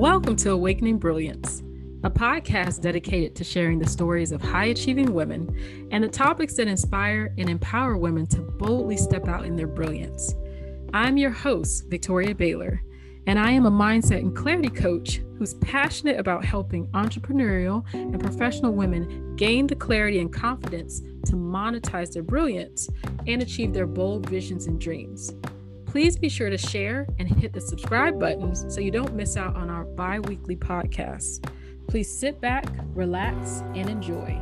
Welcome to Awakening Brilliance, a podcast dedicated to sharing the stories of high achieving women and the topics that inspire and empower women to boldly step out in their brilliance. I'm your host, Victoria Baylor, and I am a mindset and clarity coach who's passionate about helping entrepreneurial and professional women gain the clarity and confidence to monetize their brilliance and achieve their bold visions and dreams. Please be sure to share and hit the subscribe buttons so you don't miss out on our bi weekly podcasts. Please sit back, relax, and enjoy.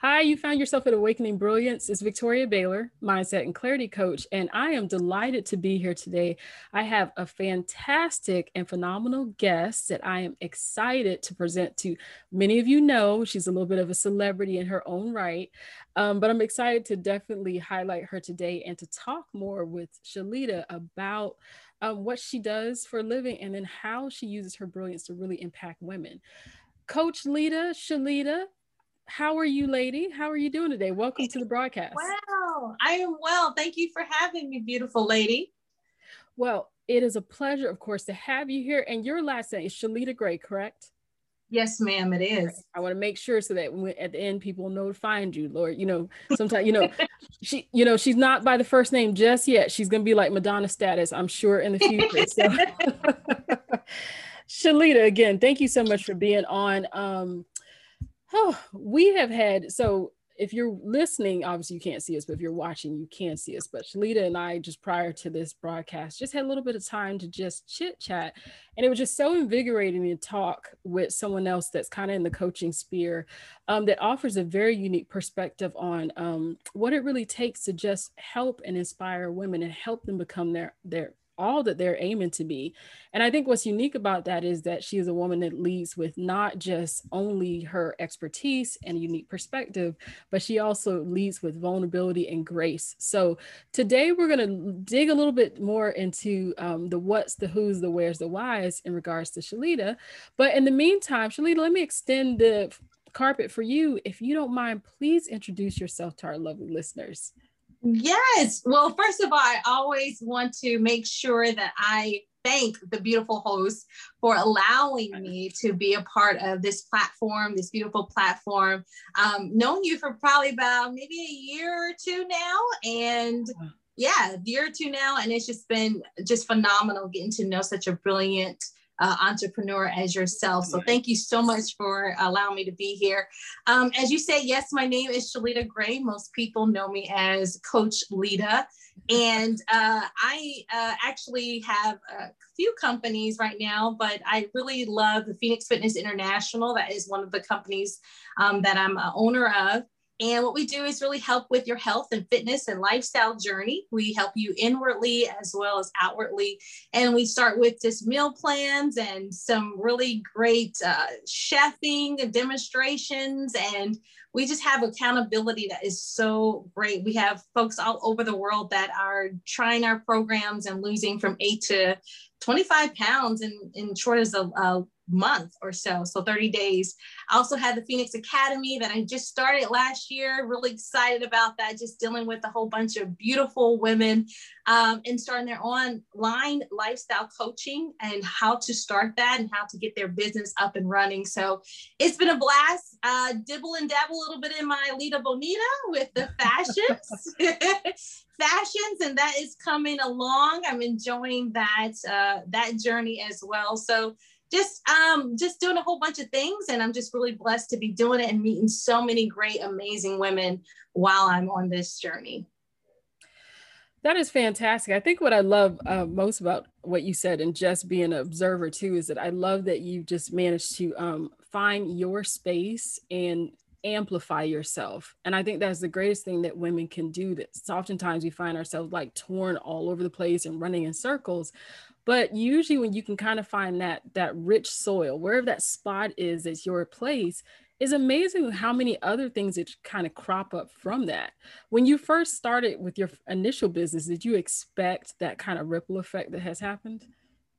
Hi, you found yourself at Awakening Brilliance. It's Victoria Baylor, mindset and clarity coach, and I am delighted to be here today. I have a fantastic and phenomenal guest that I am excited to present to. Many of you know she's a little bit of a celebrity in her own right, um, but I'm excited to definitely highlight her today and to talk more with Shalita about um, what she does for a living and then how she uses her brilliance to really impact women. Coach Lita, Shalita, how are you, lady? How are you doing today? Welcome to the broadcast. Wow, I am well. Thank you for having me, beautiful lady. Well, it is a pleasure, of course, to have you here. And your last name is Shalita Gray, correct? Yes, ma'am, it is. I want to make sure so that when, at the end people know to find you, Lord. You know, sometimes you know she, you know, she's not by the first name just yet. She's gonna be like Madonna status, I'm sure, in the future. So Shalita, again, thank you so much for being on. Um, Oh, we have had so if you're listening, obviously you can't see us, but if you're watching, you can see us. But Shalita and I, just prior to this broadcast, just had a little bit of time to just chit chat. And it was just so invigorating to talk with someone else that's kind of in the coaching sphere um, that offers a very unique perspective on um, what it really takes to just help and inspire women and help them become their, their all that they're aiming to be. And I think what's unique about that is that she is a woman that leads with not just only her expertise and unique perspective, but she also leads with vulnerability and grace. So today we're going to dig a little bit more into um, the what's, the who's, the where's, the why's in regards to Shalita. But in the meantime, Shalita, let me extend the carpet for you. If you don't mind, please introduce yourself to our lovely listeners. Yes. Well, first of all, I always want to make sure that I thank the beautiful host for allowing me to be a part of this platform, this beautiful platform. Um, known you for probably about maybe a year or two now. And yeah, a year or two now. And it's just been just phenomenal getting to know such a brilliant uh, entrepreneur as yourself. So thank you so much for allowing me to be here. Um, as you say, yes, my name is Shalita Gray. Most people know me as Coach Lita. And uh, I uh, actually have a few companies right now, but I really love the Phoenix Fitness International. That is one of the companies um, that I'm a owner of. And what we do is really help with your health and fitness and lifestyle journey. We help you inwardly as well as outwardly. And we start with just meal plans and some really great uh, chefing and demonstrations. And we just have accountability that is so great. We have folks all over the world that are trying our programs and losing from eight to 25 pounds in, in short as a, a month or so, so 30 days. I also had the Phoenix Academy that I just started last year. Really excited about that, just dealing with a whole bunch of beautiful women um, and starting their online lifestyle coaching and how to start that and how to get their business up and running. So it's been a blast. Uh, dibble and dabble a little bit in my Lita Bonita with the fashions. fashions and that is coming along i'm enjoying that uh, that journey as well so just um just doing a whole bunch of things. And i'm just really blessed to be doing it and meeting so many great amazing women while i'm on this journey. That is fantastic. I think what i love uh, most about what you said and just being an observer too is that i love that you just managed to um, find your space and amplify yourself. And i think that's the greatest thing that women can do that oftentimes we find ourselves like torn all over the place and running in circles but usually when you can kind of find that that rich soil wherever that spot is that's your place is amazing how many other things that kind of crop up from that when you first started with your initial business did you expect that kind of ripple effect that has happened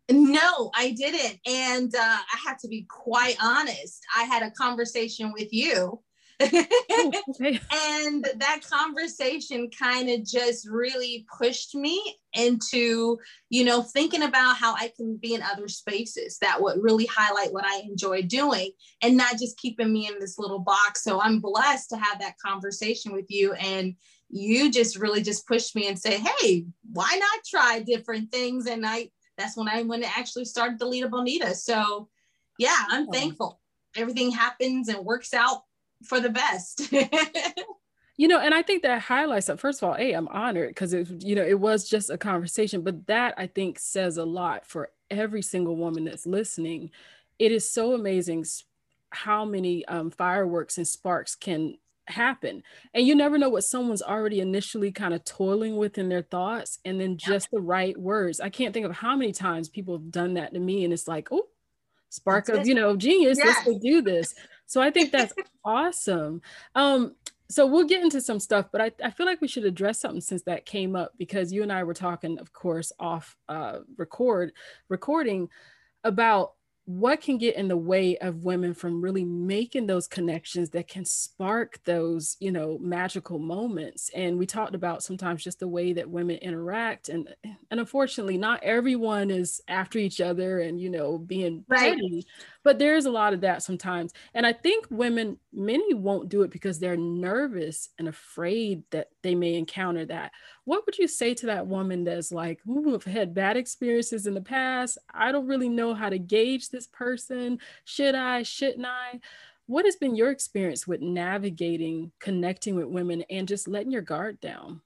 no i didn't and uh, i have to be quite honest i had a conversation with you. and that conversation kind of just really pushed me into, you know, thinking about how I can be in other spaces that would really highlight what I enjoy doing and not just keeping me in this little box. So I'm blessed to have that conversation with you. And you just really just pushed me and say, hey, why not try different things? And I that's when I when I actually started the Lita Bonita. So yeah, I'm thankful. Everything happens and works out for the best. you know, and I think that highlights that. First of all, hey, I'm honored because it, you know, it was just a conversation, but that I think says a lot for every single woman that's listening. It is so amazing how many um, fireworks and sparks can happen and you never know what someone's already initially kind of toiling with in their thoughts and then just the right words i can't think of how many times people have done that to me and it's like oh spark that's of it. you know genius yes. let's go do this so i think that's awesome. Um so we'll get into some stuff but I, I feel like we should address something since that came up because you and i were talking of course off uh record recording about what can get in the way of women from really making those connections that can spark those you know magical moments and we talked about sometimes just the way that women interact and and unfortunately not everyone is after each other and you know being right. petty but there's a lot of that sometimes and i think women many won't do it because they're nervous and afraid that they may encounter that. What would you say to that woman that's like who have had bad experiences in the past. I don't really know how to gauge this person. Should i? Shouldn't i? What has been your experience with navigating connecting with women and just letting your guard down?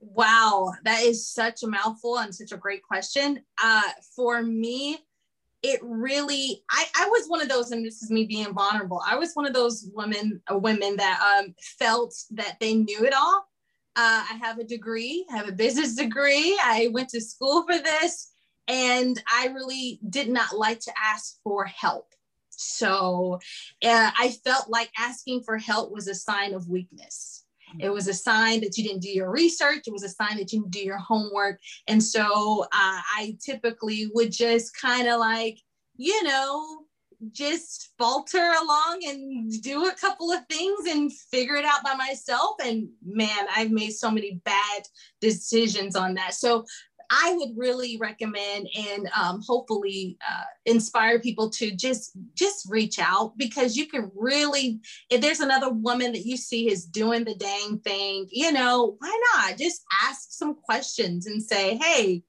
Wow that is such a mouthful and such a great question. Uh, for me it really I, I was one of those and this is me being vulnerable i was one of those women uh, women that um, felt that they knew it all. Uh, i have a degree i have a business degree i went to school for this and i really did not like to ask for help. So uh, i felt like asking for help was a sign of weakness it was a sign that you didn't do your research. It was a sign that you didn't do your homework. And so uh, I typically would just kind of like, you know, just falter along and do a couple of things and figure it out by myself. And man, I've made so many bad decisions on that. So I would really recommend and um, hopefully uh, inspire people to just just reach out because you can really if there's another woman that you see is doing the dang thing, you know, why not just ask some questions and say, hey,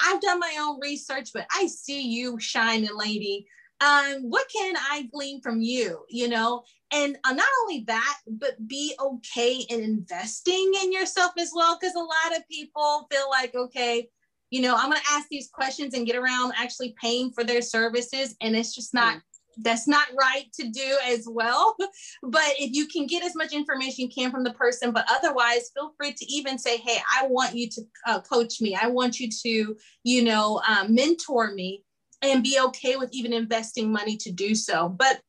I've done my own research, but I see you shining lady. Um, what can I glean from you? You know, and uh, not only that, but be okay in investing in yourself as well. Because a lot of people feel like, okay, you know, I'm going to ask these questions and get around actually paying for their services. And it's just not, mm. that's not right to do as well. but if you can get as much information you can from the person, but otherwise, feel free to even say, hey, I want you to uh, coach me. I want you to, you know, um, mentor me and be okay with even investing money to do so. But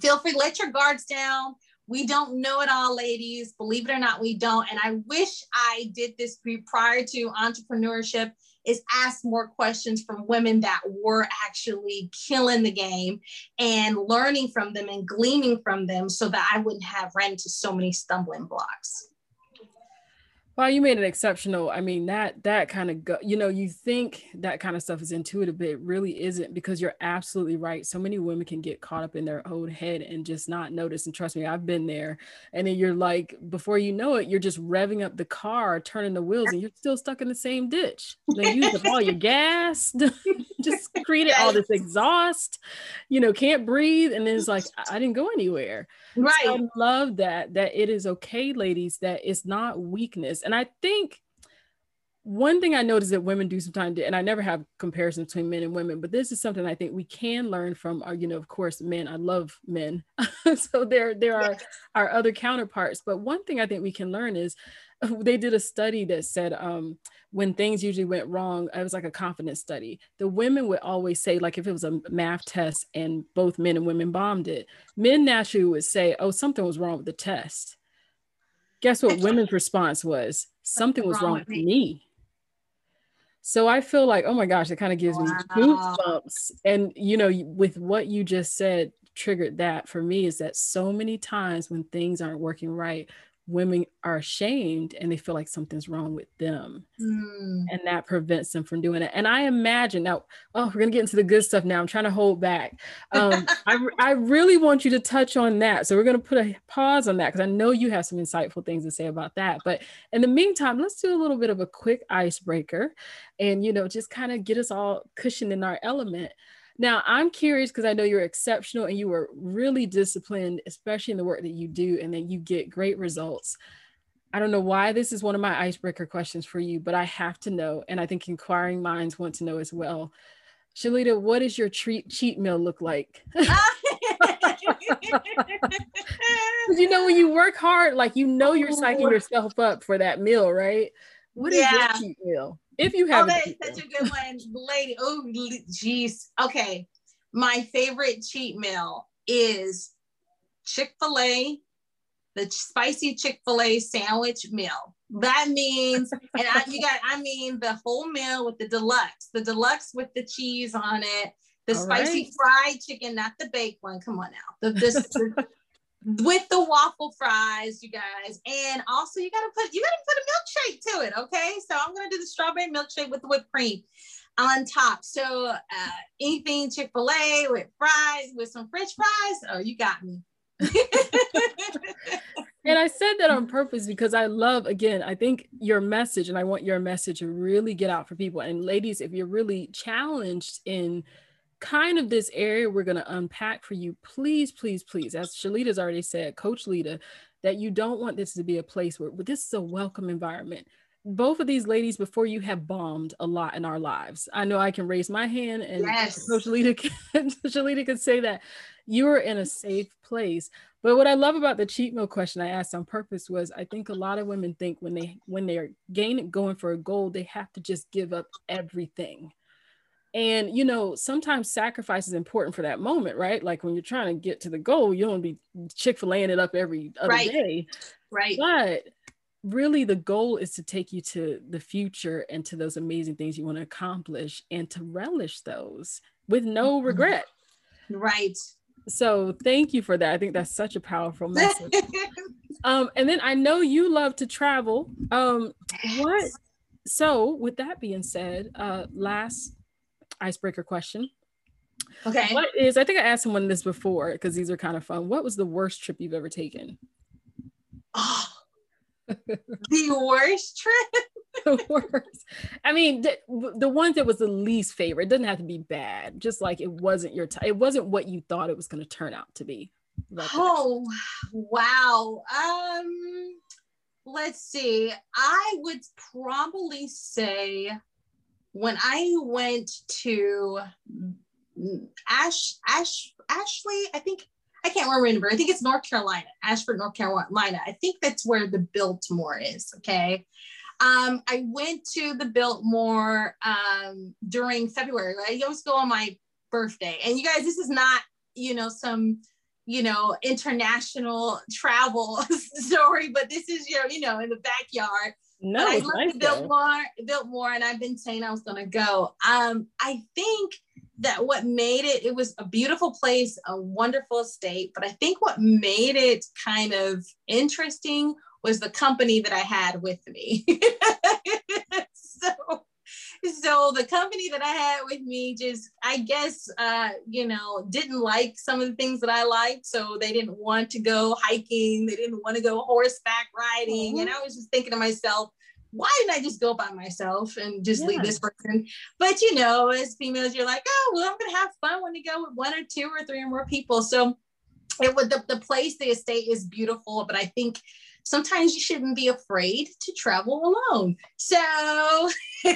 feel free, let your guards down. We don't know it all, ladies. Believe it or not, we don't. And I wish I did this prior to entrepreneurship is ask more questions from women that were actually killing the game and learning from them and gleaning from them so that I wouldn't have ran into so many stumbling blocks. Well, you made it exceptional. I mean, that that kind of go, you know, you think that kind of stuff is intuitive, but it really isn't because you're absolutely right. So many women can get caught up in their own head and just not notice. And trust me, I've been there. And then you're like, before you know it, you're just revving up the car, turning the wheels, and you're still stuck in the same ditch. They use up all your gas, just created all this exhaust, you know, can't breathe. And then it's like, I didn't go anywhere. Right. So I love that, that it is okay, ladies, that it's not weakness. And I think one thing I notice that women do sometimes, and I never have comparisons between men and women, but this is something I think we can learn from our, you know, of course, men. I love men. so there, there are our other counterparts. But one thing I think we can learn is they did a study that said um, when things usually went wrong, it was like a confidence study. The women would always say, like if it was a math test and both men and women bombed it, men naturally would say, oh, something was wrong with the test. Guess what women's response was? Something was wrong, with me. So I feel like, oh my gosh, it kind of gives wow. me goosebumps. And you know, with what you just said, triggered that for me is that so many times when things aren't working right, women are ashamed and they feel like something's wrong with them. Mm. And that prevents them from doing it. And I imagine now, oh, we're to get into the good stuff now. I'm trying to hold back. Um, I, I really want you to touch on that. So we're to put a pause on that because I know you have some insightful things to say about that. But in the meantime, let's do a little bit of a quick icebreaker and, you know, just kind of get us all cushioned in our element. Now, I'm curious because I know you're exceptional and you were really disciplined, especially in the work that you do, and that you get great results. I don't know why this is one of my icebreaker questions for you, but I have to know, and I think inquiring minds want to know as well. Shalita, what does your treat cheat meal look like? Because you know, when you work hard, like you know you're psyching oh. yourself up for that meal, right? What is yeah. your cheat meal? If you have, oh, that is such a good one, lady. Oh, geez. Okay, my favorite cheat meal is Chick Fil A, the spicy Chick Fil A sandwich meal. That means, and I, you got, I mean, the whole meal with the deluxe, the deluxe with the cheese on it, the All spicy right. fried chicken, not the baked one. Come on now, the this. the, with the waffle fries, you guys. And also you gotta put you gotta put a milkshake to it. Okay. So I'm gonna do the strawberry milkshake with the whipped cream on top. So uh, anything Chick-fil-A with fries, with some French fries. Oh, you got me. and I said that on purpose because I love, again, I think your message, and I want your message to really get out for people. And ladies, if you're really challenged in kind of this area we're going to unpack for you. Please, please, please, as Shalita's already said, Coach Lita, that you don't want this to be a place where but this is a welcome environment. Both of these ladies before you have bombed a lot in our lives. I know I can raise my hand and yes. Coach Lita can, Shalita can say that you're in a safe place. But what I love about the cheat meal question I asked on purpose was I think a lot of women think when they when they're gaining going for a goal, they have to just give up everything and you know, sometimes sacrifice is important for that moment, right? Like when you're trying to get to the goal, you don't be chick-fil-a-ing it up every other right. day. Right. But really the goal is to take you to the future and to those amazing things you want to accomplish and to relish those with no mm-hmm. regret. Right. So thank you for that. I think that's such a powerful message. um, and then I know you love to travel. Um, what so with that being said, uh last icebreaker question. Okay. What is, I think I asked someone this before because these are kind of fun. What was the worst trip you've ever taken? Oh, the worst trip? the worst. I mean, the, the one that was the least favorite. It doesn't have to be bad. Just like it wasn't your time. It wasn't what you thought it was going to turn out to be. Oh, wow. Um, let's see. I would probably say when I went to Ash, Ash, Ashley, I think I can't remember. I think it's North Carolina, Ashford, North Carolina. I think that's where the Biltmore is. Okay. Um, I went to the Biltmore um, during February. I always go on my birthday. And you guys, this is not, you know, some, you know, international travel story, but this is your, you know, in the backyard. No, I looked nice Biltmore, Biltmore, and I've been saying I was gonna go. Um, I think that what made it, it was a beautiful place, a wonderful state, but I think what made it kind of interesting was the company that I had with me. so so the company that I had with me just, I guess, uh, you know, didn't like some of the things that I liked. So they didn't want to go hiking. They didn't want to go horseback riding. And I was just thinking to myself, why didn't I just go by myself and just yeah. leave this person? But you know, as females, you're like, oh, well, I'm gonna have fun when you go with one or two or three or more people. So it would the, the place, the estate is beautiful, but I think sometimes you shouldn't be afraid to travel alone. So, so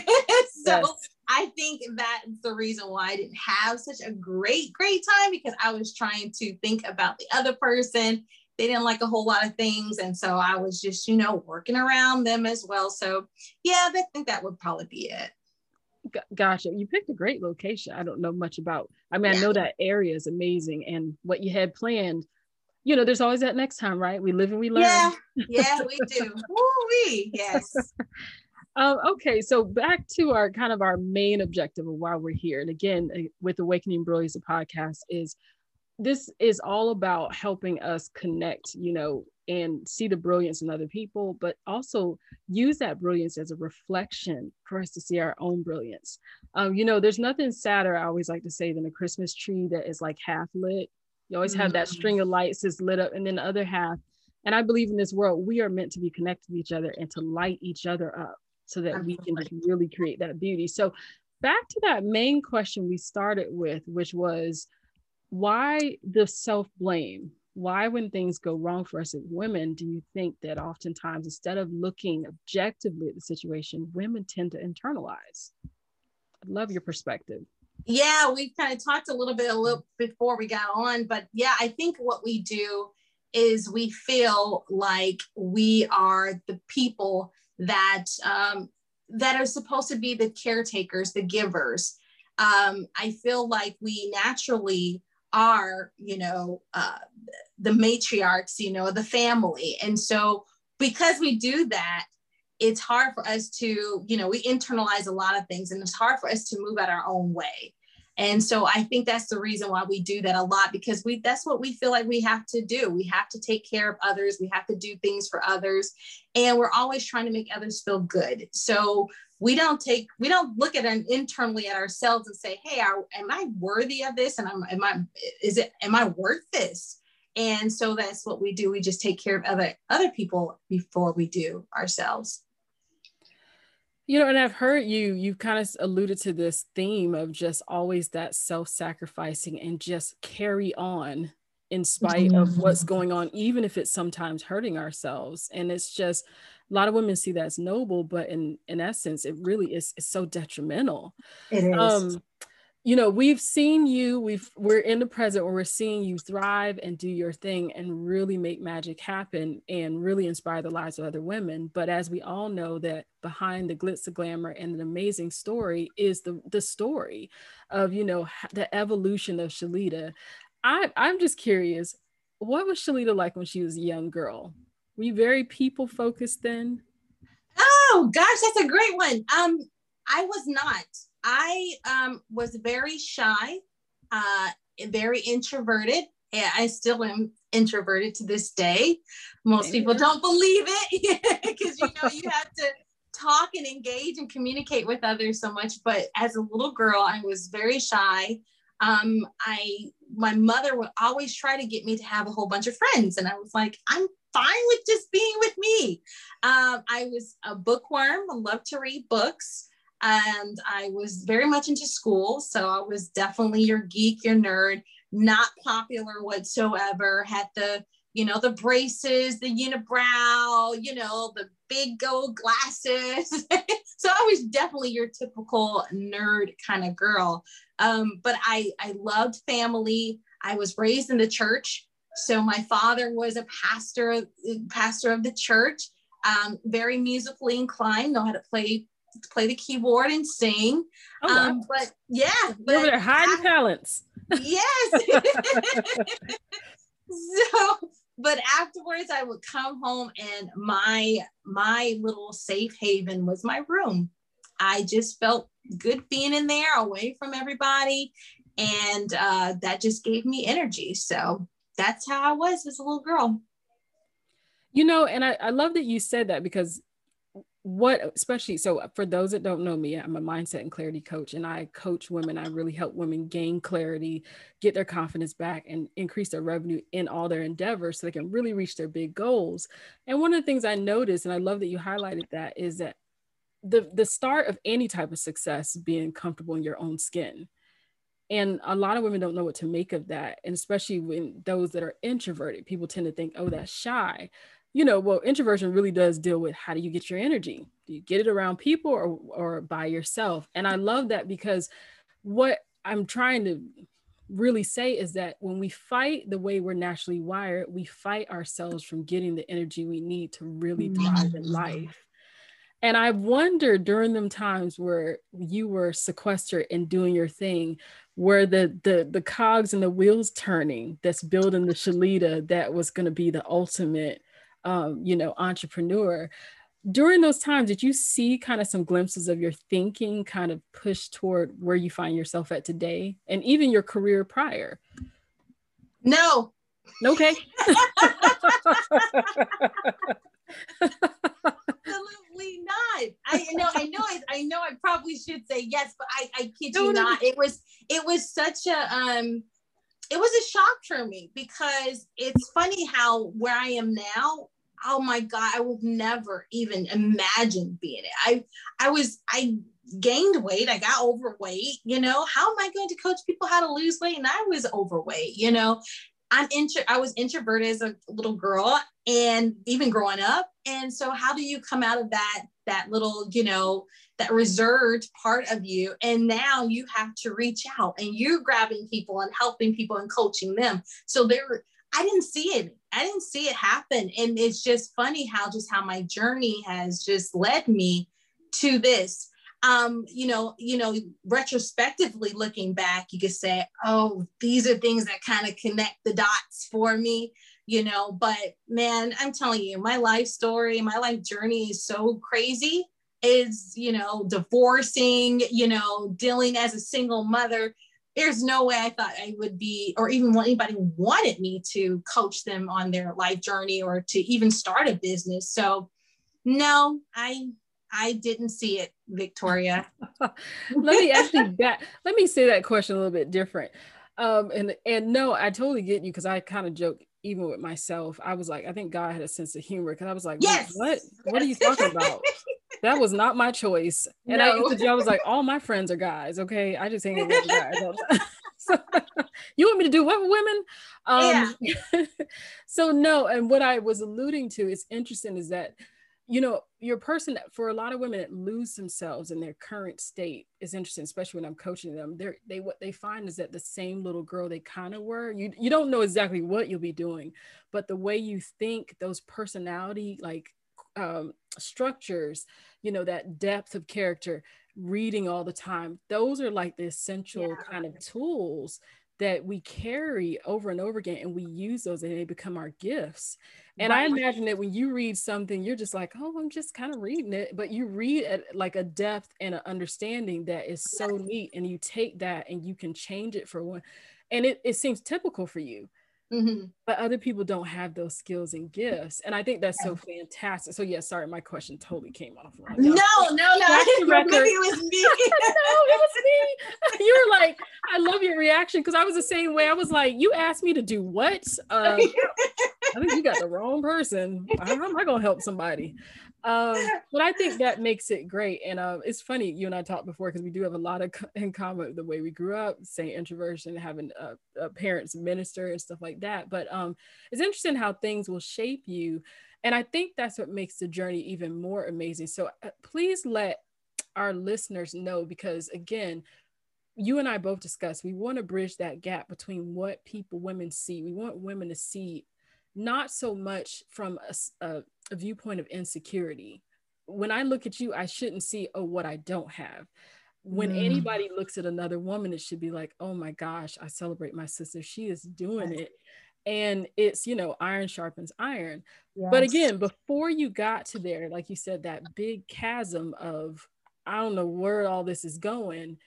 yes. I think that's the reason why I didn't have such a great, great time because I was trying to think about the other person. They didn't like a whole lot of things. And so I was just, you know, working around them as well. So, yeah, I think that would probably be it. Gotcha. You picked a great location. I don't know much about. I mean, yeah. I know that area is amazing, and what you had planned you know, there's always that next time, right? We live and we learn. Yeah, yeah, we do. Woo-wee. Yes. um, okay, so back to our kind of our main objective of why we're here. And again, uh, with Awakening Brilliance, the podcast is this is all about helping us connect, you know, and see the brilliance in other people, but also use that brilliance as a reflection for us to see our own brilliance. Um, you know, there's nothing sadder, I always like to say, than a Christmas tree that is like half lit. You always have that mm-hmm. string of lights that's lit up, and then the other half. And I believe in this world, we are meant to be connected to each other and to light each other up so that we can just really create that beauty. So, back to that main question we started with, which was why the self blame? Why, when things go wrong for us as women, do you think that oftentimes instead of looking objectively at the situation, women tend to internalize? I'd love your perspective. Yeah, we kind of talked a little bit a little before we got on, but yeah, I think what we do is we feel like we are the people that um, that are supposed to be the caretakers, the givers. Um, I feel like we naturally are, you know, uh, the matriarchs, you know, the family. And so because we do that, it's hard for us to, you know, we internalize a lot of things and it's hard for us to move out our own way. And so I think that's the reason why we do that a lot because we that's what we feel like we have to do. We have to take care of others, we have to do things for others, and we're always trying to make others feel good. So we don't take we don't look at it internally at ourselves and say hey are, am i worthy of this and am, am i is it am i worth this and so that's what we do we just take care of other other people before we do ourselves you know and i've heard you you've kind of alluded to this theme of just always that self-sacrificing and just carry on in spite mm-hmm. of what's going on even if it's sometimes hurting ourselves and it's just a lot of women see that as noble, but in in essence, it really is it's so detrimental. It is. Um, you know, we've seen you, we've we're in the present where we're seeing you thrive and do your thing and really make magic happen and really inspire the lives of other women. But as we all know that behind the glitz, the glamour, and an amazing story is the the story of, you know, the evolution of shalita I, I'm just curious, what was shalita like when she was a young girl? Were you very people focused then? Oh gosh, that's a great one. Um, I was not. I um, was very shy, uh, very introverted. I still am introverted to this day. Most people don't believe it because you know you have to talk and engage and communicate with others so much. But as a little girl, I was very shy. Um, I my mother would always try to get me to have a whole bunch of friends, and I was like, I'm fine with just being with me. Um, I was a bookworm, I love to read books. And I was very much into school. So I was definitely your geek, your nerd, not popular whatsoever, had the you know, the braces, the unibrow, you know, the big gold glasses. so I was definitely your typical nerd kind of girl. Um, but I, I loved family. I was raised in the church. So my father was a pastor, pastor of the church, um, very musically inclined, know how to play play the keyboard and sing. Oh, wow. um, but yeah, but there hiding talents. Yes. so, but afterwards, I would come home, and my my little safe haven was my room. I just felt good being in there, away from everybody, and uh, that just gave me energy. So that's how I was as a little girl. You know, and I, I love that you said that because what especially so uh, for those that don't know me i'm a mindset and clarity coach and i coach women i really help women gain clarity get their confidence back and increase their revenue in all their endeavors so they can really reach their big goals. And one of the things i noticed and i love that you highlighted that is that the the start of any type of success being comfortable in your own skin. And a lot of women don't know what to make of that and especially when those that are introverted people tend to think oh that's shy you know well introversion really does deal with how do you get your energy? Do you get it around people or or by yourself? And i love that because what i'm trying to really say is that when we fight the way we're naturally wired we fight ourselves from getting the energy we need to really mm-hmm. thrive in life. And I wondered during them times where you were sequestered and doing your thing, where the the the cogs and the wheels turning that's building the Shalita that was going to be the ultimate um, you know entrepreneur during those times did you see kind of some glimpses of your thinking kind of push toward where you find yourself at today and even your career prior No. Okay. Absolutely not. I know, I know, I, I know. I probably should say yes, but I, I kid you not. It was, it was such a, um, it was a shock for me because it's funny how where I am now. Oh my God, I would never even imagine being it. I, I was, I gained weight. I got overweight. You know, how am I going to coach people how to lose weight? And I was overweight. You know, I'm intro I was introverted as a little girl and even growing up. And so how do you come out of that that little, you know, that reserved part of you and now you have to reach out and you're grabbing people and helping people and coaching them. So there I didn't see it. I didn't see it happen and it's just funny how just how my journey has just led me to this um, you know, you know, retrospectively looking back, you could say, oh, these are things that kind of connect the dots for me, you know. But man, I'm telling you, my life story, my life journey is so crazy. Is you know, divorcing, you know, dealing as a single mother. There's no way I thought I would be, or even what anybody wanted me to coach them on their life journey or to even start a business. So, no, I I didn't see it, Victoria. let me actually that let me say that question a little bit different. Um, and and no, I totally get you because I kind of joke even with myself. I was like, I think God had a sense of humor because I was like, yes, what? What are you talking about? that was not my choice. And no. I used to, I was like, all my friends are guys. Okay, I just hang out with guys. so, you want me to do what with women? Um, yeah. so no, and what I was alluding to is interesting is that you know, your person for a lot of women that lose themselves in their current state is interesting, especially when I'm coaching them. They're they what they find is that the same little girl they kind of were. You you don't know exactly what you'll be doing, but the way you think, those personality like um, structures, you know, that depth of character, reading all the time, those are like the essential yeah. kind of tools that we carry over and over again and we use those and they become our gifts and right. i imagine that when you read something you're just like oh i'm just kind of reading it but you read at like a depth and an understanding that is so neat and you take that and you can change it for one and it, it seems typical for you Mm-hmm. But other people don't have those skills and gifts. And I think that's so fantastic. So, yeah, sorry, my question totally came off wrong. No, no, no. Maybe it was me. no, it was me. You were like, I love your reaction because I was the same way. I was like, you asked me to do what? Uh, I think you got the wrong person. How am I going to help somebody? Um, but I think that makes it great. And uh, it's funny, you and I talked before because we do have a lot of in common the way we grew up, saying introversion, having uh, parents minister and stuff like that. But um, it's interesting how things will shape you. And I think that's what makes the journey even more amazing. So uh, please let our listeners know because, again, you and I both discussed we want to bridge that gap between what people, women see. We want women to see not so much from a, a, a viewpoint of insecurity. When I look at you, I shouldn't see, oh, what I don't have. When mm. anybody looks at another woman, it should be like, oh my gosh, I celebrate my sister. She is doing it. And it's, you know, iron sharpens iron. Yes. But again, before you got to there, like you said, that big chasm of, I don't know where all this is going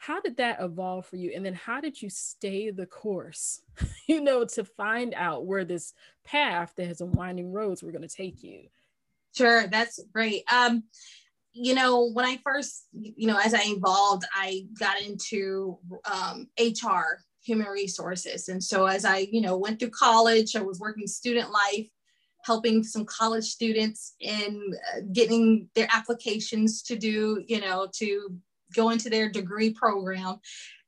how did that evolve for you? And then how did you stay the course you know to find out where this path that has a winding roads we're going to take you? Sure that's great. Um you know when i first you know as i evolved i got into um, hr human resources. And so as i you know went through college i was working student life helping some college students in uh, getting their applications to do you know to go into their degree program.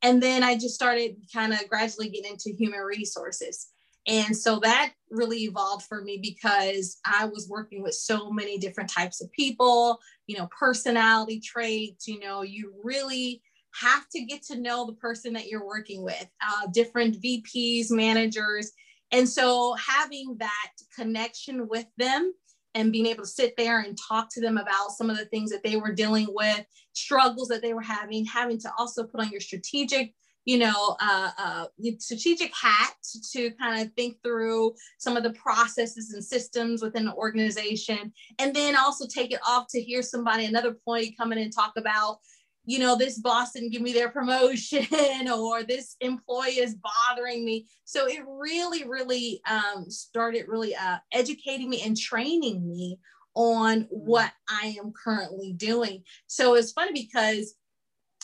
And then I just started kind of gradually getting into human resources. And so that really evolved for me because I was working with so many different types of people, you know, personality traits, you know, you really have to get to know the person that you're working with, uh, different VPs, managers. And so having that connection with them and being able to sit there and talk to them about some of the things that they were dealing with, struggles that they were having, having to also put on your strategic, you know, uh, uh, strategic hat to kind of think through some of the processes and systems within the organization, and then also take it off to hear somebody another point come in and talk about you know, this boss didn't give me their promotion or this employee is bothering me. So it really, really um, started really uh, educating me and training me on what I am currently doing. So it's funny because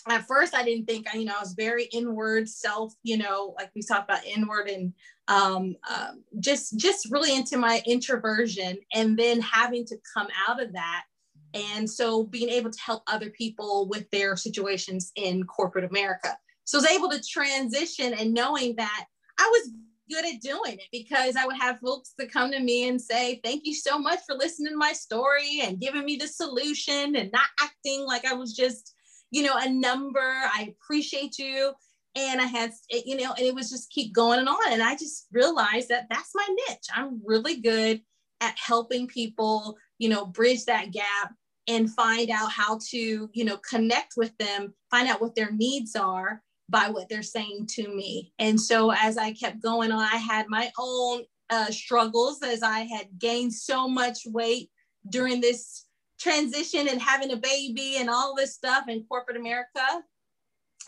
at first I didn't think, I you know, I was very inward self, you know, like we talked about inward and um, uh, just, just really into my introversion and then having to come out of that and so being able to help other people with their situations in corporate America. So I was able to transition and knowing that I was good at doing it because I would have folks that come to me and say, Thank you so much for listening to my story and giving me the solution and not acting like I was just, you know, a number. I appreciate you. And I had, you know, and it was just keep going and on. And I just realized that that's my niche. I'm really good at helping people you know bridge that gap and find out how to you know connect with them find out what their needs are by what they're saying to me. And so as i kept going on i had my own uh, struggles as i had gained so much weight during this transition and having a baby and all this stuff in corporate america.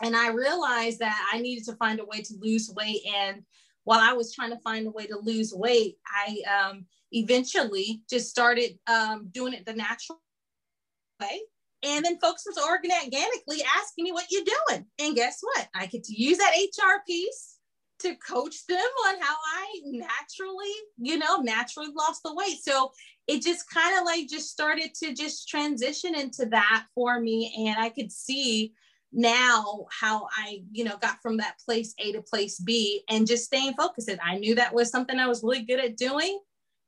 And i realized that i needed to find a way to lose weight. And while i was trying to find a way to lose weight i um, eventually just started um, doing it the natural way. And then folks was organically asking me what you're doing. And guess what? I get to use that HR piece to coach them on how I naturally, you know, naturally lost the weight. So it just kind of like just started to just transition into that for me. And I could see now how I, you know, got from that place A to place B and just staying focused. And I knew that was something I was really good at doing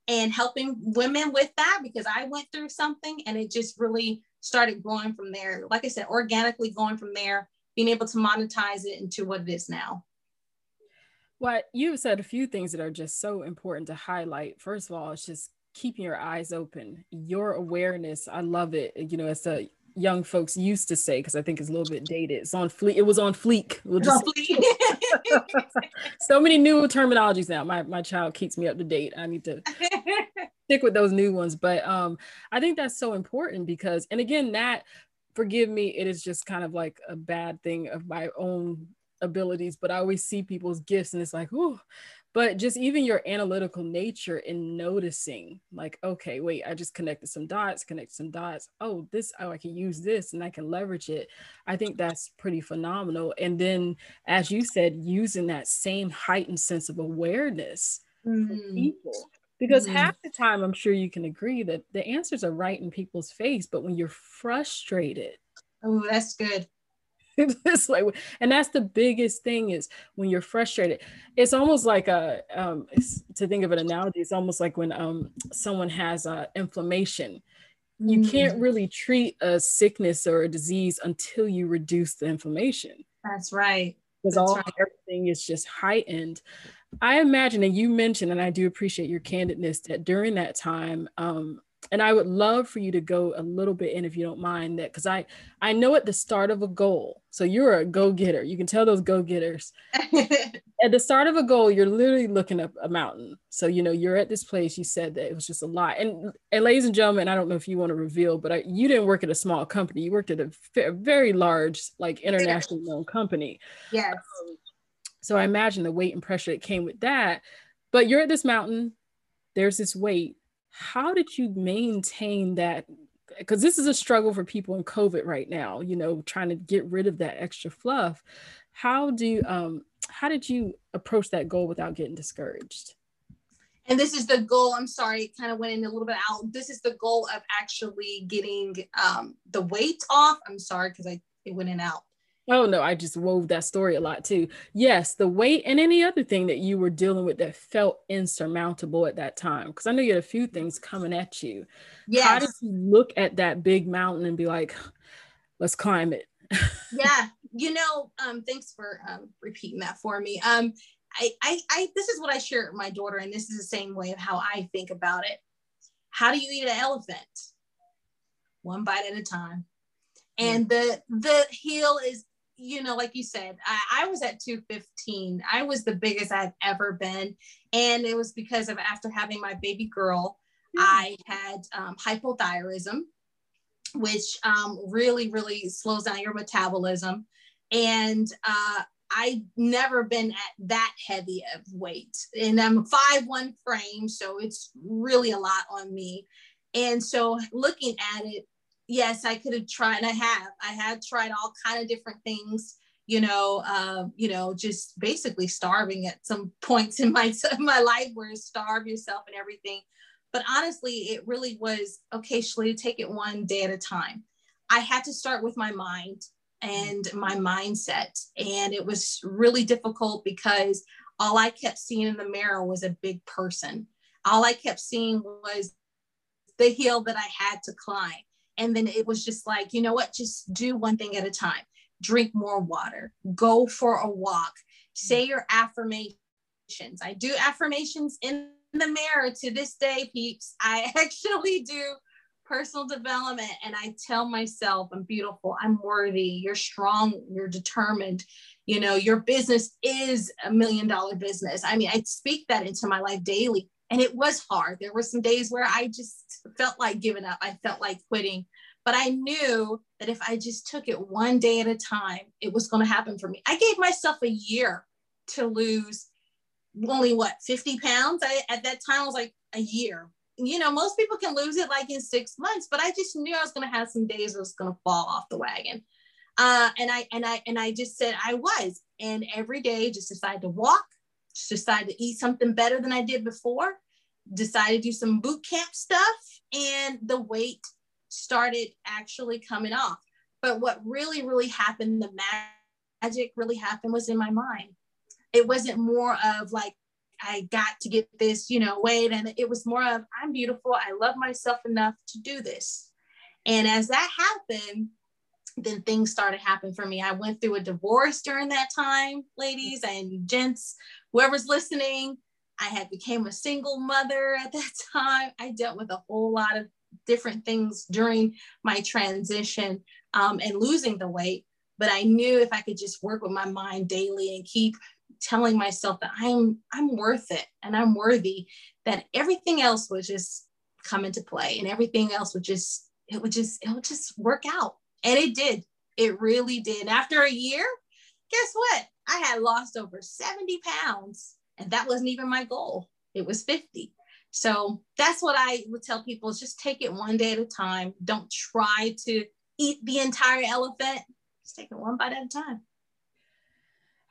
and helping women with that because I went through something and it just really started growing from there. Like I said, organically going from there, being able to monetize it into what it is now. Well, you've said a few things that are just so important to highlight. First of all, it's just keeping your eyes open, your awareness. I love it. You know, it's a young folks used to say because I think it's a little bit dated. It's on fleek. It was on fleek. We'll just so many new terminologies now. My my child keeps me up to date. I need to stick with those new ones. But um, I think that's so important because, and again, that forgive me, it is just kind of like a bad thing of my own abilities. But I always see people's gifts, and it's like, oh, but just even your analytical nature in noticing like okay wait i just connected some dots connect some dots. Oh this oh i can use this and i can leverage it. I think that's pretty phenomenal. And then as you said using that same heightened sense of awareness mm-hmm. for people. Because mm-hmm. half the time i'm sure you can agree that the answers are right in people's face but when you're frustrated oh that's good it's like and that's the biggest thing is when you're frustrated it's almost like a um to think of an analogy it's almost like when um someone has uh inflammation you mm. can't really treat a sickness or a disease until you reduce the inflammation that's right because all right. everything is just heightened i imagine and you mentioned and i do appreciate your candidness that during that time um and I would love for you to go a little bit in if you don't mind that because I I know at the start of a goal, so you're a go-getter. You can tell those go-getters. at the start of a goal, you're literally looking up a mountain. So you know you're at this place. You said that it was just a lot. And, and ladies and gentlemen, I don't know if you want to reveal, but I, you didn't work at a small company. You worked at a, a very large, like international known company. Yes. Um, so I imagine the weight and pressure that came with that. But you're at this mountain. There's this weight how did you maintain that? Because this is a struggle for people in covid right now you know trying to get rid of that extra fluff. How do um how did you approach that goal without getting discouraged? And this is the goal i'm sorry it kind of went in a little bit out. This is the goal of actually getting um the weight off. I'm sorry because i it went in out Oh no, I just wove that story a lot too. Yes, the weight and any other thing that you were dealing with that felt insurmountable at that time. Because I know you had a few things coming at you. Yes. How did you look at that big mountain and be like, let's climb it? yeah, you know, um, thanks for um, repeating that for me. Um, I, I, I, this is what I share with my daughter, and this is the same way of how I think about it. How do you eat an elephant? One bite at a time and the the heel is you know, like you said, I, I, was at 215. I was the biggest I've ever been. And it was because of after having my baby girl, mm. I had um, hypothyroidism. which um, really, really slows down your metabolism. And uh, I've never been at that heavy of weight. And I'm five one frame, so it's really a lot on me. And so looking at it, yes, I could have tried. And I have. I have tried all kind of different things. You know, uh, you know, just basically starving at some points in my my life where starve yourself and everything. But honestly, it really was okay, Shalita, take it one day at a time. I had to start with my mind and my mindset. And it was really difficult because all I kept seeing in the mirror was a big person. All I kept seeing was the hill that I had to climb. And then it was just like, you know what, just do one thing at a time. Drink more water, go for a walk, say your affirmations. I do affirmations in the mirror to this day, peeps. I actually do personal development and I tell myself, I'm beautiful, I'm worthy, you're strong, you're determined. You know, your business is a million dollar business. I mean, I speak that into my life daily. And it was hard. There were some days where I just felt like giving up. I felt like quitting. But I knew that if I just took it one day at a time, it was going to happen for me. I gave myself a year to lose only what 50 pounds. I at that time I was like a year. You know, most people can lose it like in six months, but I just knew I was going to have some days where was going to fall off the wagon. Uh, and I and I and I just said I was, and every day just decided to walk, decided to eat something better than I did before, decided to do some boot camp stuff, and the weight started actually coming off. But what really, really happened, the magic really happened was in my mind. It wasn't more of like, I got to get this, you know, weight. And it was more of, I'm beautiful. I love myself enough to do this. And as that happened, then things started happening for me. I went through a divorce during that time, ladies and gents, whoever's listening. I had became a single mother at that time. I dealt with a whole lot of different things during my transition um, and losing the weight. But I knew if I could just work with my mind daily and keep telling myself that I'm I'm worth it and I'm worthy, that everything else would just come into play and everything else would just it would just it would just work out. And it did. It really did. After a year, guess what? I had lost over 70 pounds and that wasn't even my goal. It was 50. So that's what I would tell people is just take it one day at a time. Don't try to eat the entire elephant. Just take it one bite at a time.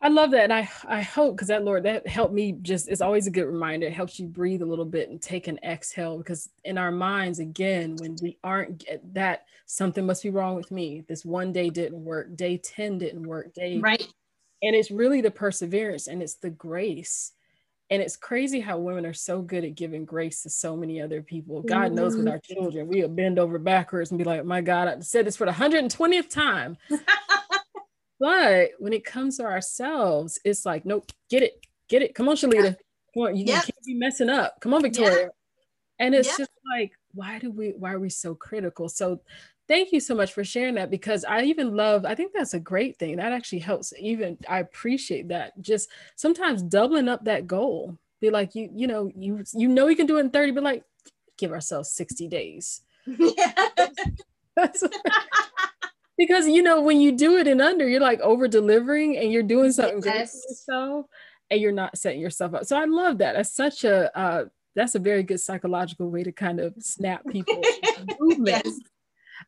I love that. And I, I hope because that Lord, that helped me just, it's always a good reminder. It helps you breathe a little bit and take an exhale because in our minds, again, when we aren't that something must be wrong with me. This one day didn't work. Day 10 didn't work. Day. Right. And it's really the perseverance and it's the grace and it's crazy how women are so good at giving grace to so many other people. God mm-hmm. knows with our children, we'll bend over backwards and be like, my God, I said this for the 120th time. but when it comes to ourselves, it's like, nope, get it, get it. Come on, Shalita. Come on, you, yep. can't be messing up. Come on, Victoria. And it's just like, why do we, why are we so critical? So thank you so much for sharing that because I even love, I think that's a great thing. That actually helps even, I appreciate that. Just sometimes doubling up that goal. Be like, you, you know, you you know you can do it in 30, but like give ourselves 60 days. Yeah. because you know, when you do it in under, you're like over delivering and you're doing something yes. for yourself and you're not setting yourself up. So I love that. That's such a uh that's a very good psychological way to kind of snap people movement. Yes.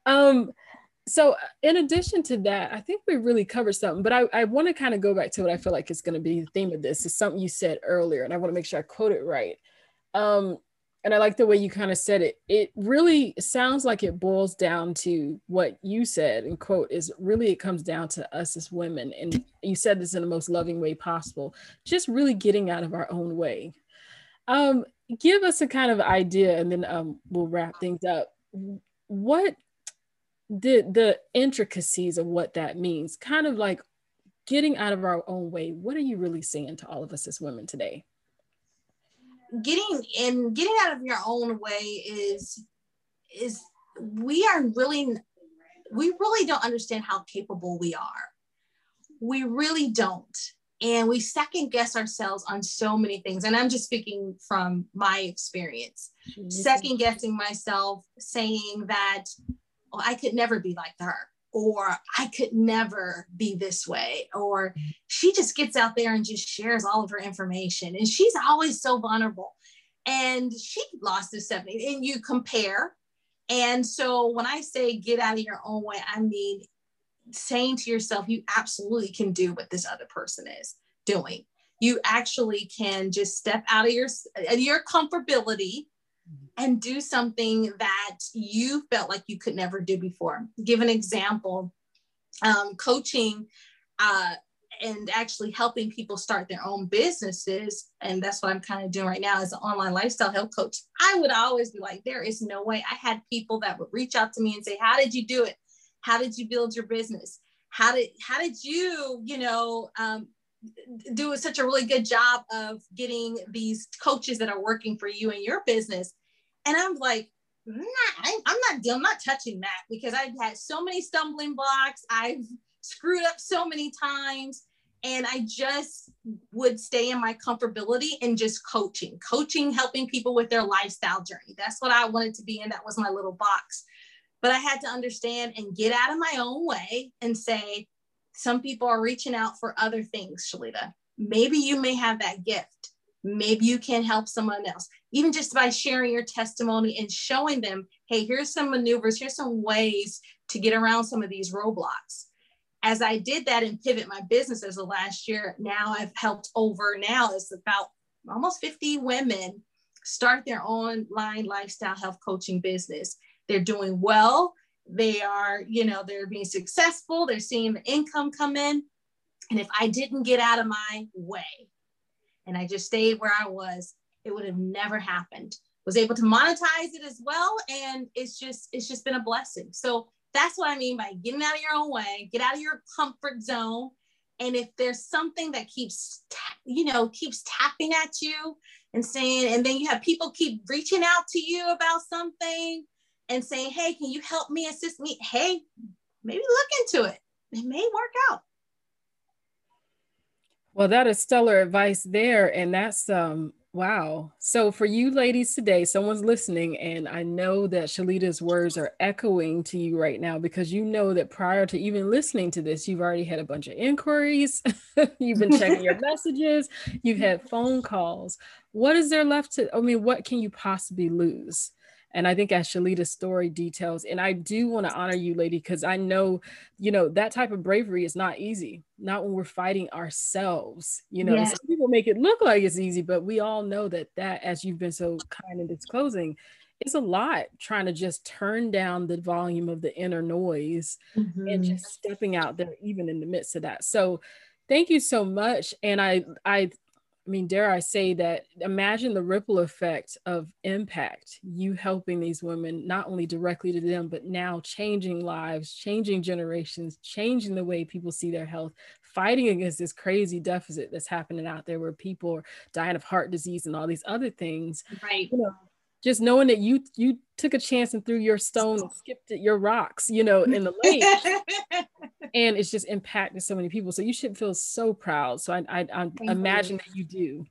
Um, so uh, in addition to that, I think we really covered something, but I, I want to kind of go back to what I feel like is going to be the theme of this is something you said earlier, and I want to make sure I quote it right. Um, and I like the way you kind of said it. It really sounds like it boils down to what you said and quote is really it comes down to us as women. And you said this in the most loving way possible, just really getting out of our own way. Um, give us a kind of idea and then um, we'll wrap things up. What the the intricacies of what that means kind of like getting out of our own way. What are you really saying to all of us as women today? Getting in getting out of your own way is is we are really we really don't understand how capable we are. We really don't. And we second guess ourselves on so many things. And i'm just speaking from my experience. Mm-hmm. second guessing myself saying that oh, I could never be like her, or I could never be this way, or she just gets out there and just shares all of her information. And she's always so vulnerable. And she lost the 70, and you compare. And so when I say get out of your own way, I mean saying to yourself, you absolutely can do what this other person is doing. You actually can just step out of your, uh, your comfortability and do something that you felt like you could never do before. Give an example um, coaching uh, and actually helping people start their own businesses. And that's what I'm kind of doing right now as an online lifestyle health coach. I would always be like, there is no way. I had people that would reach out to me and say, How did you do it? How did you build your business? How did how did you, you know, um, do such a really good job of getting these coaches that are working for you in your business? And I'm like, I'm not, I'm not, I'm not touching that because I've had so many stumbling blocks. I've screwed up so many times. And I just would stay in my comfortability and just coaching, coaching, helping people with their lifestyle journey. That's what I wanted to be in. That was my little box. But I had to understand and get out of my own way and say, some people are reaching out for other things, Shalita. Maybe you may have that gift. Maybe you can help someone else, even just by sharing your testimony and showing them, hey, here's some maneuvers, here's some ways to get around some of these roadblocks. As I did that and pivot my business as of last year, now I've helped over now it's about almost 50 women start their online lifestyle health coaching business. They're doing well. They are, you know, they're being successful. They're seeing the income come in. And if I didn't get out of my way, and I just stayed where I was, it would have never happened. Was able to monetize it as well. And it's just, it's just been a blessing. So that's what I mean by getting out of your own way, get out of your comfort zone. And if there's something that keeps, you know, keeps tapping at you and saying, and then you have people keep reaching out to you about something and saying, hey, can you help me, assist me? Hey, maybe look into it. It may work out. Well, that is stellar advice there. And that's um wow. So for you ladies today, someone's listening, and I know that Shalita's words are echoing to you right now because you know that prior to even listening to this, you've already had a bunch of inquiries, you've been checking your messages, you've had phone calls. What is there left to? I mean, what can you possibly lose? And I think as Shalita's story details, and I do want to honor you, lady, because I know, you know, that type of bravery is not easy, not when we're fighting ourselves. You know, some people make it look like it's easy, but we all know that that, as you've been so kind in disclosing, it's a lot trying to just turn down the volume of the inner noise mm-hmm. and just stepping out there, even in the midst of that. So, thank you so much. And I, I I mean, dare I say that imagine the ripple effect of impact, you helping these women, not only directly to them, but now changing lives, changing generations, changing the way people see their health, fighting against this crazy deficit that's happening out there where people are dying of heart disease and all these other things. Right. You know, just knowing that you you took a chance and threw your stone and skipped it, your rocks, you know, in the lake. and it's just impacted so many people. So you should feel so proud. So I I, I imagine that you do.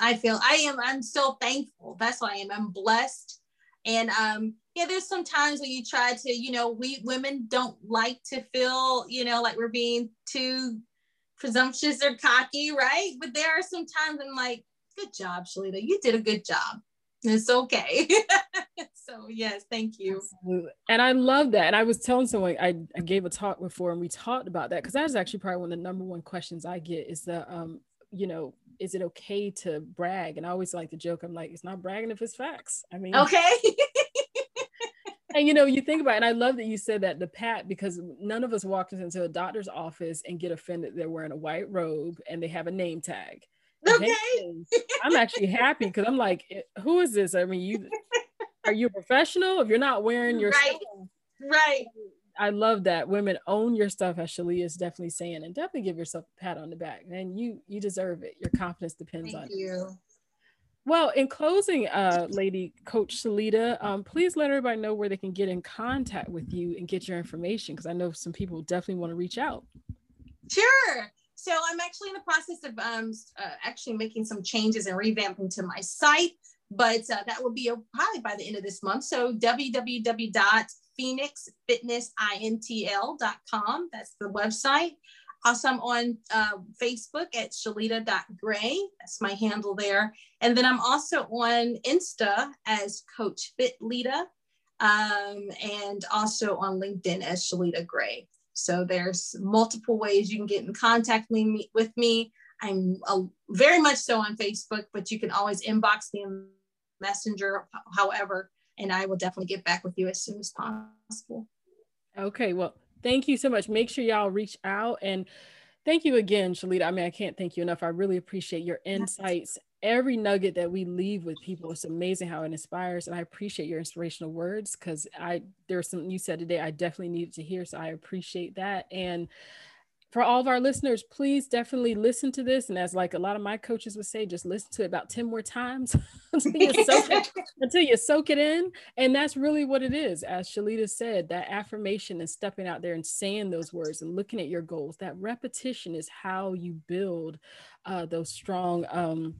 I feel I am I'm so thankful. That's why I am. I'm blessed. And um yeah, there's some times when you try to, you know, we women don't like to feel, you know, like we're being too presumptuous or cocky, right? But there are some times I'm like, good job, Shalita. You did a good job it's okay. so yes, thank you. Absolutely. And I love that. And I was telling someone I, I gave a talk before and we talked about that because that is actually probably one of the number one questions I get is the um, you know, is it okay to brag? And I always like to joke, I'm like, it's not bragging if it's facts. I mean okay. and you know, you think about it, and I love that you said that the pat because none of us walk into a doctor's office and get offended they're wearing a white robe and they have a name tag Okay. I'm actually happy because I'm like, eh, who is this? I mean, you are you a professional? If you're not wearing your right, stuff, right. I love that women own your stuff, as Shalita is definitely saying, and definitely give yourself a pat on the back. And you you deserve it. Your confidence depends Thank on you. It. Well, in closing, uh, lady Coach Shalita, um, please let everybody know where they can get in contact with you and get your information because I know some people definitely want to reach out. Sure so I'm actually in the process of um, uh, actually making some changes and revamping to my site, but uh, that will be probably by the end of this month. So www.feelyourhealth, phoenixfitnessintl.com. That's the website. Also, I'm on uh, Facebook at shalita.gray. That's my handle there. And then I'm also on Insta as Coach Fit Lita um, and also on LinkedIn as Shalita Gray. So there's multiple ways you can get in contact me, with me. I'm uh, very much so on Facebook, but you can always inbox me in Messenger, however, and I will definitely get back with you as soon as possible. Okay, well, thank you so much. Make sure y'all reach out and thank you again, Shalita. I mean, I can't thank you enough. I really appreciate your insights. Every nugget that we leave with people, it's amazing how it inspires. And I appreciate your inspirational words because I there's something you said today I definitely needed to hear. So I appreciate that. And for all of our listeners, please definitely listen to this. And as like a lot of my coaches would say, just listen to it about 10 more times until, you soak it, until you soak it in. And that's really what it is. As Shalita said, that affirmation and stepping out there and saying those words and looking at your goals, that repetition is how you build uh, those strong um,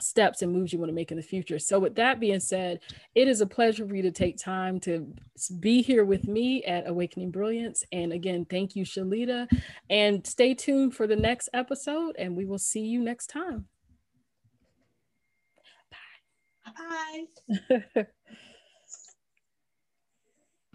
steps and moves you want to make in the future. So, with that being said, it is a pleasure for you to take time to be here with me at Awakening Brilliance. And again, thank you, Shalita. And stay tuned for the next episode, and we will see you next time. Bye. Bye.